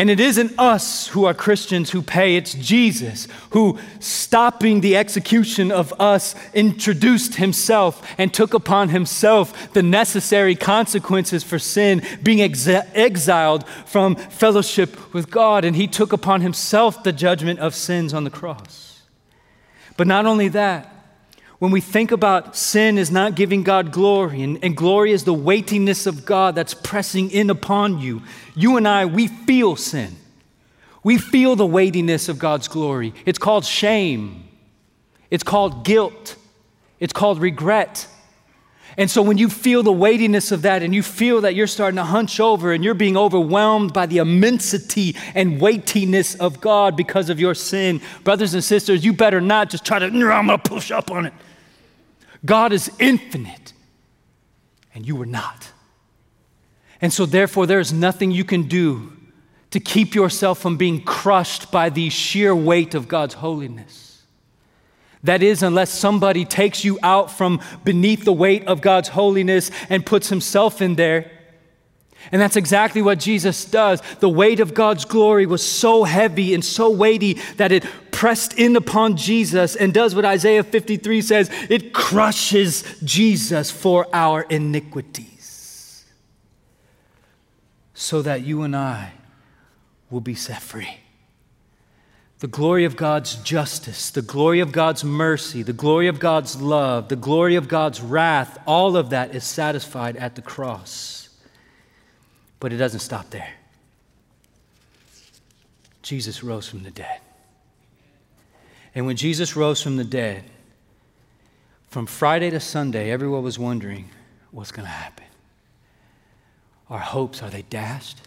And it isn't us who are Christians who pay, it's Jesus who, stopping the execution of us, introduced himself and took upon himself the necessary consequences for sin, being exa- exiled from fellowship with God. And he took upon himself the judgment of sins on the cross. But not only that, when we think about sin is not giving God glory, and, and, glory is the weightiness of God that's pressing in upon you, you and I, we feel sin. We feel the weightiness of God's glory. It's called shame, it's called guilt, it's called regret. And so when you feel the weightiness of that and you feel that you're starting to hunch over and you're being overwhelmed by the immensity and weightiness of God because of your sin, brothers and sisters, you better not just try to, I'm going to push up on it. God is infinite, and you are not. And so, therefore, there is nothing you can do to keep yourself from being crushed by the sheer weight of God's holiness. That is, unless somebody takes you out from beneath the weight of God's holiness and puts himself in there. And that's exactly what Jesus does. The weight of God's glory was so heavy and so weighty that it pressed in upon Jesus and does what Isaiah 53 says it crushes Jesus for our iniquities so that you and I will be set free. The glory of God's justice, the glory of God's mercy, the glory of God's love, the glory of God's wrath, all of that is satisfied at the cross. But it doesn't stop there. Jesus rose from the dead. And when Jesus rose from the dead, from Friday to Sunday, everyone was wondering what's going to happen. Our hopes, are they dashed?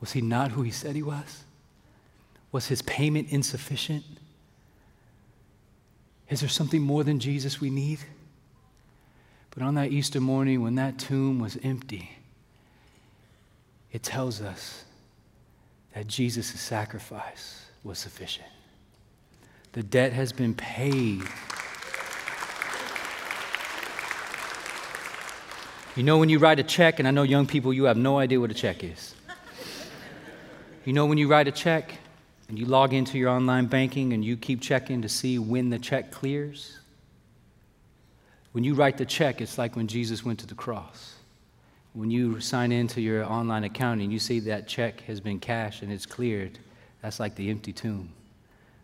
Was he not who he said he was? Was his payment insufficient? Is there something more than Jesus we need? But on that Easter morning, when that tomb was empty, it tells us that Jesus' sacrifice was sufficient. The debt has been paid. You know, when you write a check, and I know young people, you have no idea what a check is. You know, when you write a check and you log into your online banking and you keep checking to see when the check clears? When you write the check, it's like when Jesus went to the cross. When you sign into your online account and you see that check has been cashed and it's cleared, that's like the empty tomb.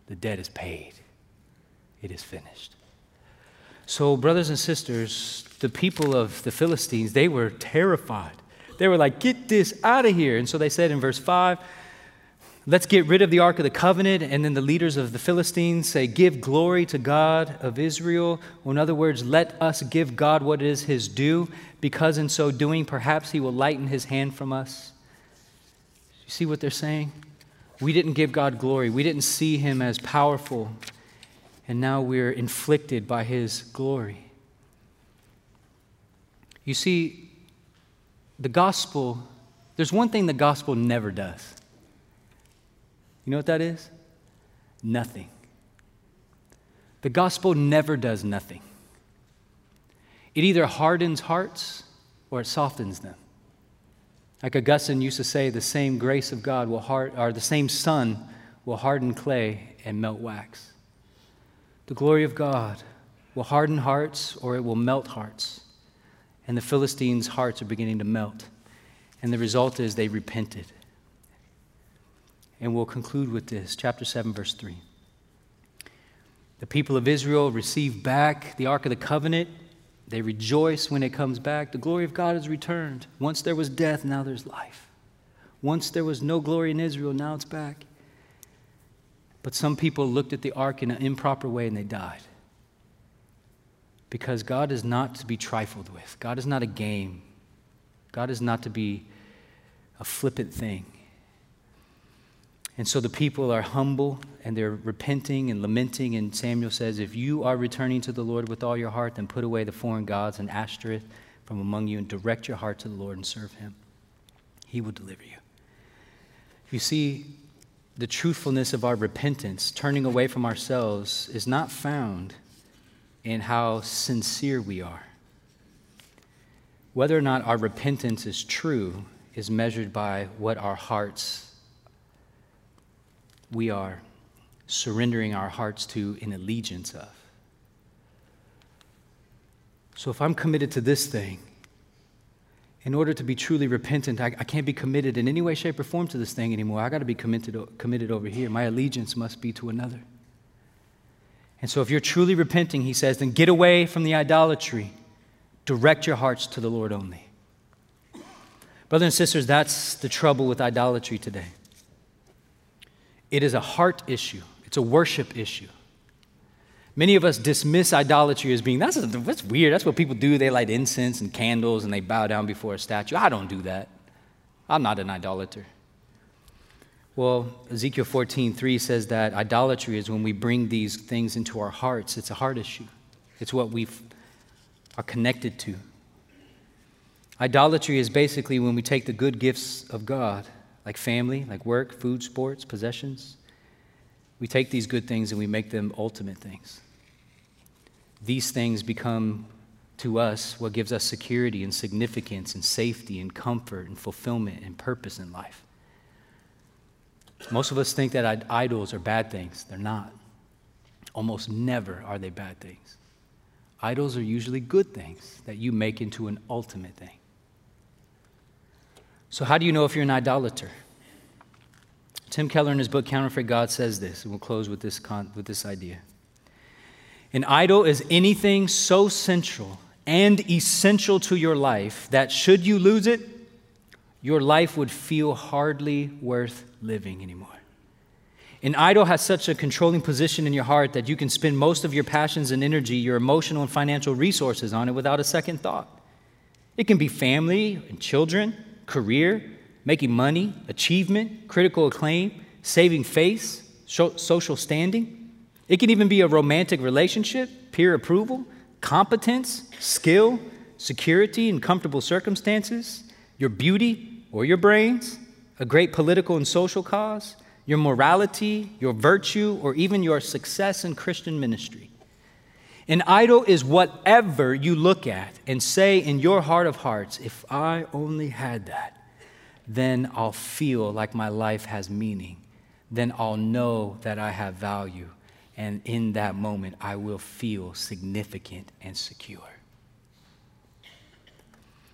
The debt is paid, it is finished. So, brothers and sisters, the people of the Philistines, they were terrified. They were like, get this out of here. And so they said in verse 5, let's get rid of the Ark of the Covenant. And then the leaders of the Philistines say, give glory to God of Israel. Or in other words, let us give God what is his due, because in so doing, perhaps he will lighten his hand from us. You see what they're saying? We didn't give God glory. We didn't see him as powerful. And now we're inflicted by his glory. You see, the gospel, there's one thing the gospel never does. You know what that is? Nothing. The gospel never does nothing. It either hardens hearts or it softens them. Like Augustine used to say, the same grace of God will hard, or the same sun will harden clay and melt wax. The glory of God will harden hearts or it will melt hearts. And the Philistines' hearts are beginning to melt. And the result is they repented. And we'll conclude with this chapter 7, verse 3. The people of Israel received back the Ark of the Covenant they rejoice when it comes back. The glory of God has returned. Once there was death, now there's life. Once there was no glory in Israel, now it's back. But some people looked at the ark in an improper way and they died. Because God is not to be trifled with, God is not a game, God is not to be a flippant thing. And so the people are humble and they're repenting and lamenting. And Samuel says, If you are returning to the Lord with all your heart, then put away the foreign gods and Ashtoreth from among you and direct your heart to the Lord and serve him. He will deliver you. You see, the truthfulness of our repentance, turning away from ourselves, is not found in how sincere we are. Whether or not our repentance is true is measured by what our hearts we are surrendering our hearts to an allegiance of. So if I'm committed to this thing, in order to be truly repentant, I, I, can't be committed in any way, shape, or form to this thing anymore. I got to be committed, committed over here. My allegiance must be to another. And so, if you're truly repenting, he says, then get away from the idolatry. Direct your hearts to the Lord only. Brothers and sisters, that's the trouble with idolatry today. It is a heart issue, it's a worship issue. Many of us dismiss idolatry as being that's, that's weird. That's what people do. They light incense and candles and they bow down before a statue. I don't do that. I'm not an idolater. Well, Ezekiel 14:3 says that idolatry is when we bring these things into our hearts. It's a heart issue. It's what we are connected to. Idolatry is basically when we take the good gifts of God like family, like work, food, sports, possessions. We take these good things and we make them ultimate things. These things become to us what gives us security and significance and safety and comfort and fulfillment and purpose in life. Most of us think that idols are bad things. They're not. Almost never are they bad things. Idols are usually good things that you make into an ultimate thing. So, how do you know if you're an idolater? Tim Keller, in his book Counterfeit God, says this, and we'll close with this, con- with this idea. An idol is anything so central and essential to your life that should you lose it, your life would feel hardly worth living anymore. An idol has such a controlling position in your heart that you can spend most of your passions and energy, your emotional and financial resources on it without a second thought. It can be family and children, career, making money, achievement, critical acclaim, saving face, social standing. It can even be a romantic relationship, peer approval, competence, skill, security and comfortable circumstances, your beauty or your brains, a great political and social cause, your morality, your virtue, or even your success in Christian ministry. An idol is whatever you look at and say in your heart of hearts, if I only had that, then I'll feel like my life has meaning. Then I'll know that I have value. And in that moment, I will feel significant and secure.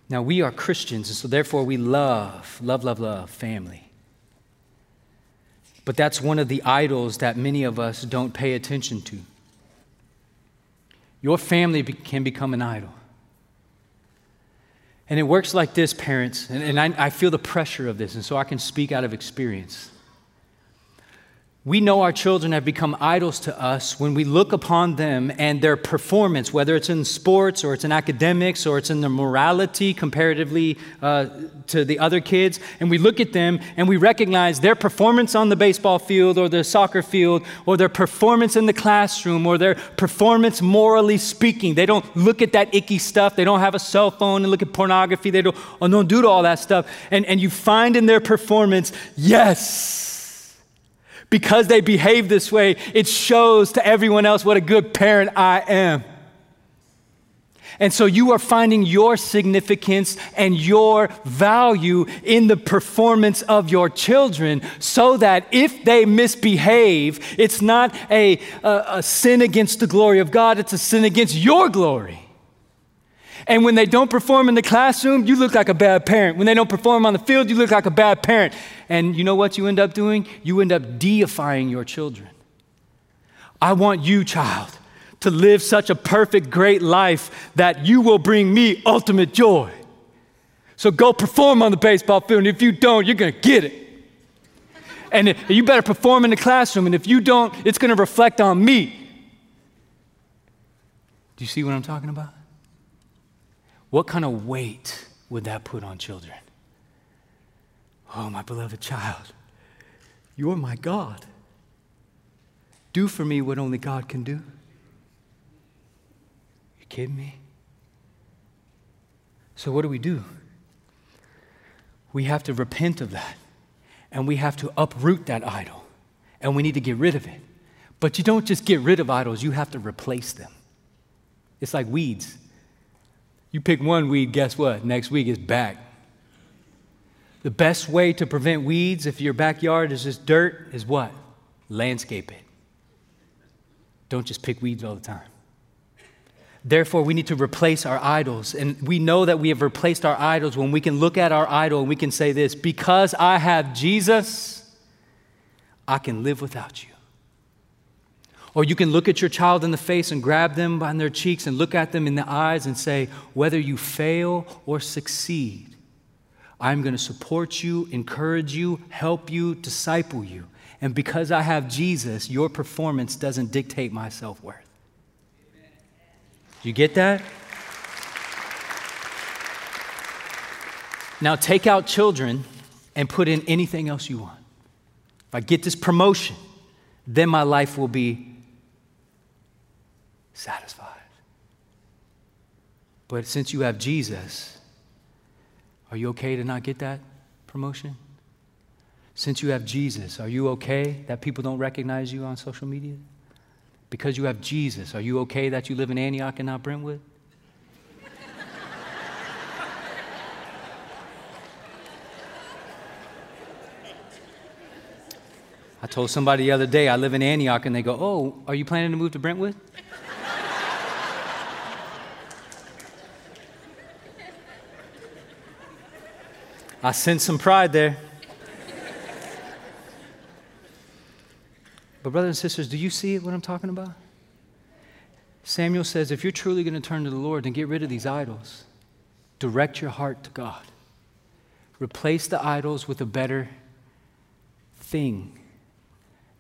Now, we are Christians, and so therefore we love, love, love, love family. But that's one of the idols that many of us don't pay attention to. Your family can become an idol. And it works like this, parents, and, and I, I feel the pressure of this, and so I can speak out of experience. We know our children have become idols to us when we look upon them and their performance, whether it's in sports or it's in academics or it's in their morality comparatively uh, to the other kids. And we look at them and we recognize their performance on the baseball field or the soccer field or their performance in the classroom or their performance morally speaking. They don't look at that icky stuff. They don't have a cell phone and look at pornography. They don't, or don't do all that stuff. And, and you find in their performance, yes because they behave this way, it shows to everyone else what a good parent I am. And so you are finding your significance and your value in the performance of your children so that if they misbehave, it's not a, a, a, sin against the glory of God, it's a sin against your glory. And when they don't perform in the classroom, you look like a bad parent. When they don't perform on the field, you look like a bad parent. And you know what you end up doing? You end up deifying your children. I want you, child, to live such a perfect, great life that you will bring me ultimate joy. So go perform on the baseball field. And if you don't, you're going to get it. And you better perform in the classroom. And if you don't, it's going to reflect on me. Do you see what I'm talking about? What kind of weight would that put on children? Oh, my beloved child, You're my God. Do for me what only God can do. You kidding me? So, what do we do? We have to repent of that and we have to uproot that idol and we need to get rid of it. But you don't just get rid of idols, you have to replace them. It's like weeds. You pick one weed, guess what? Next week it's back. The best way to prevent weeds if your backyard is just dirt is what? Landscape it. Don't just pick weeds all the time. Therefore, we need to replace our idols. And we know that we have replaced our idols when we can look at our idol and we can say this because I have Jesus, I can live without you. Or you can look at your child in the face and grab them on their cheeks and look at them in the eyes and say, whether you fail or succeed, I'm going to support you, encourage you, help you, disciple you. And because I have Jesus, your performance doesn't dictate my self worth. You get that? Now take out children and put in anything else you want. If I get this promotion, then my life will be satisfied. But since you have Jesus, are you okay to not get that promotion? Since you have Jesus, are you okay that people don't recognize you on social media? Because you have Jesus, are you okay that you live in Antioch and not Brentwood? I told somebody the other day I live in Antioch and they go, Oh, are you planning to move to Brentwood? I sense some pride there. But, brothers and sisters, do you see what I'm talking about? Samuel says, if you're truly going to turn to the Lord, then get rid of these idols. Direct your heart to God. Replace the idols with a better thing.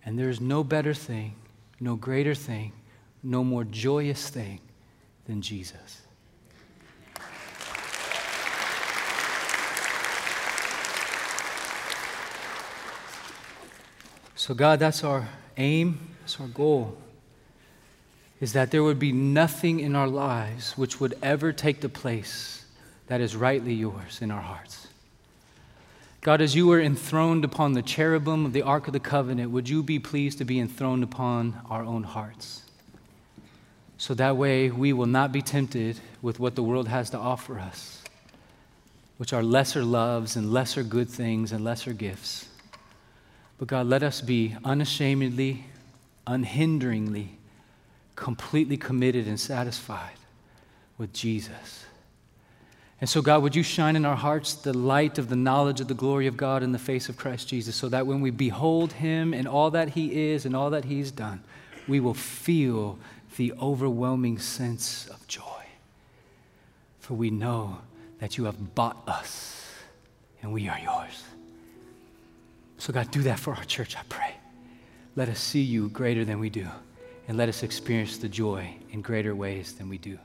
And there's no better thing, no greater thing, no more joyous thing than Jesus. So, God, that's our aim, that's our goal, is that there would be nothing in our lives which would ever take the place that is rightly yours in our hearts. God, as you were enthroned upon the cherubim of the Ark of the Covenant, would you be pleased to be enthroned upon our own hearts? So that way we will not be tempted with what the world has to offer us, which are lesser loves and lesser good things and lesser gifts. But God, let us be unashamedly, unhinderingly, completely committed and satisfied with Jesus. And so, God, would you shine in our hearts the light of the knowledge of the glory of God in the face of Christ Jesus, so that when we behold him and all that he is and all that he's done, we will feel the overwhelming sense of joy. For we know that you have bought us and we are yours. So, God, do that for our church, I pray. Let us see you greater than we do, and let us experience the joy in greater ways than we do.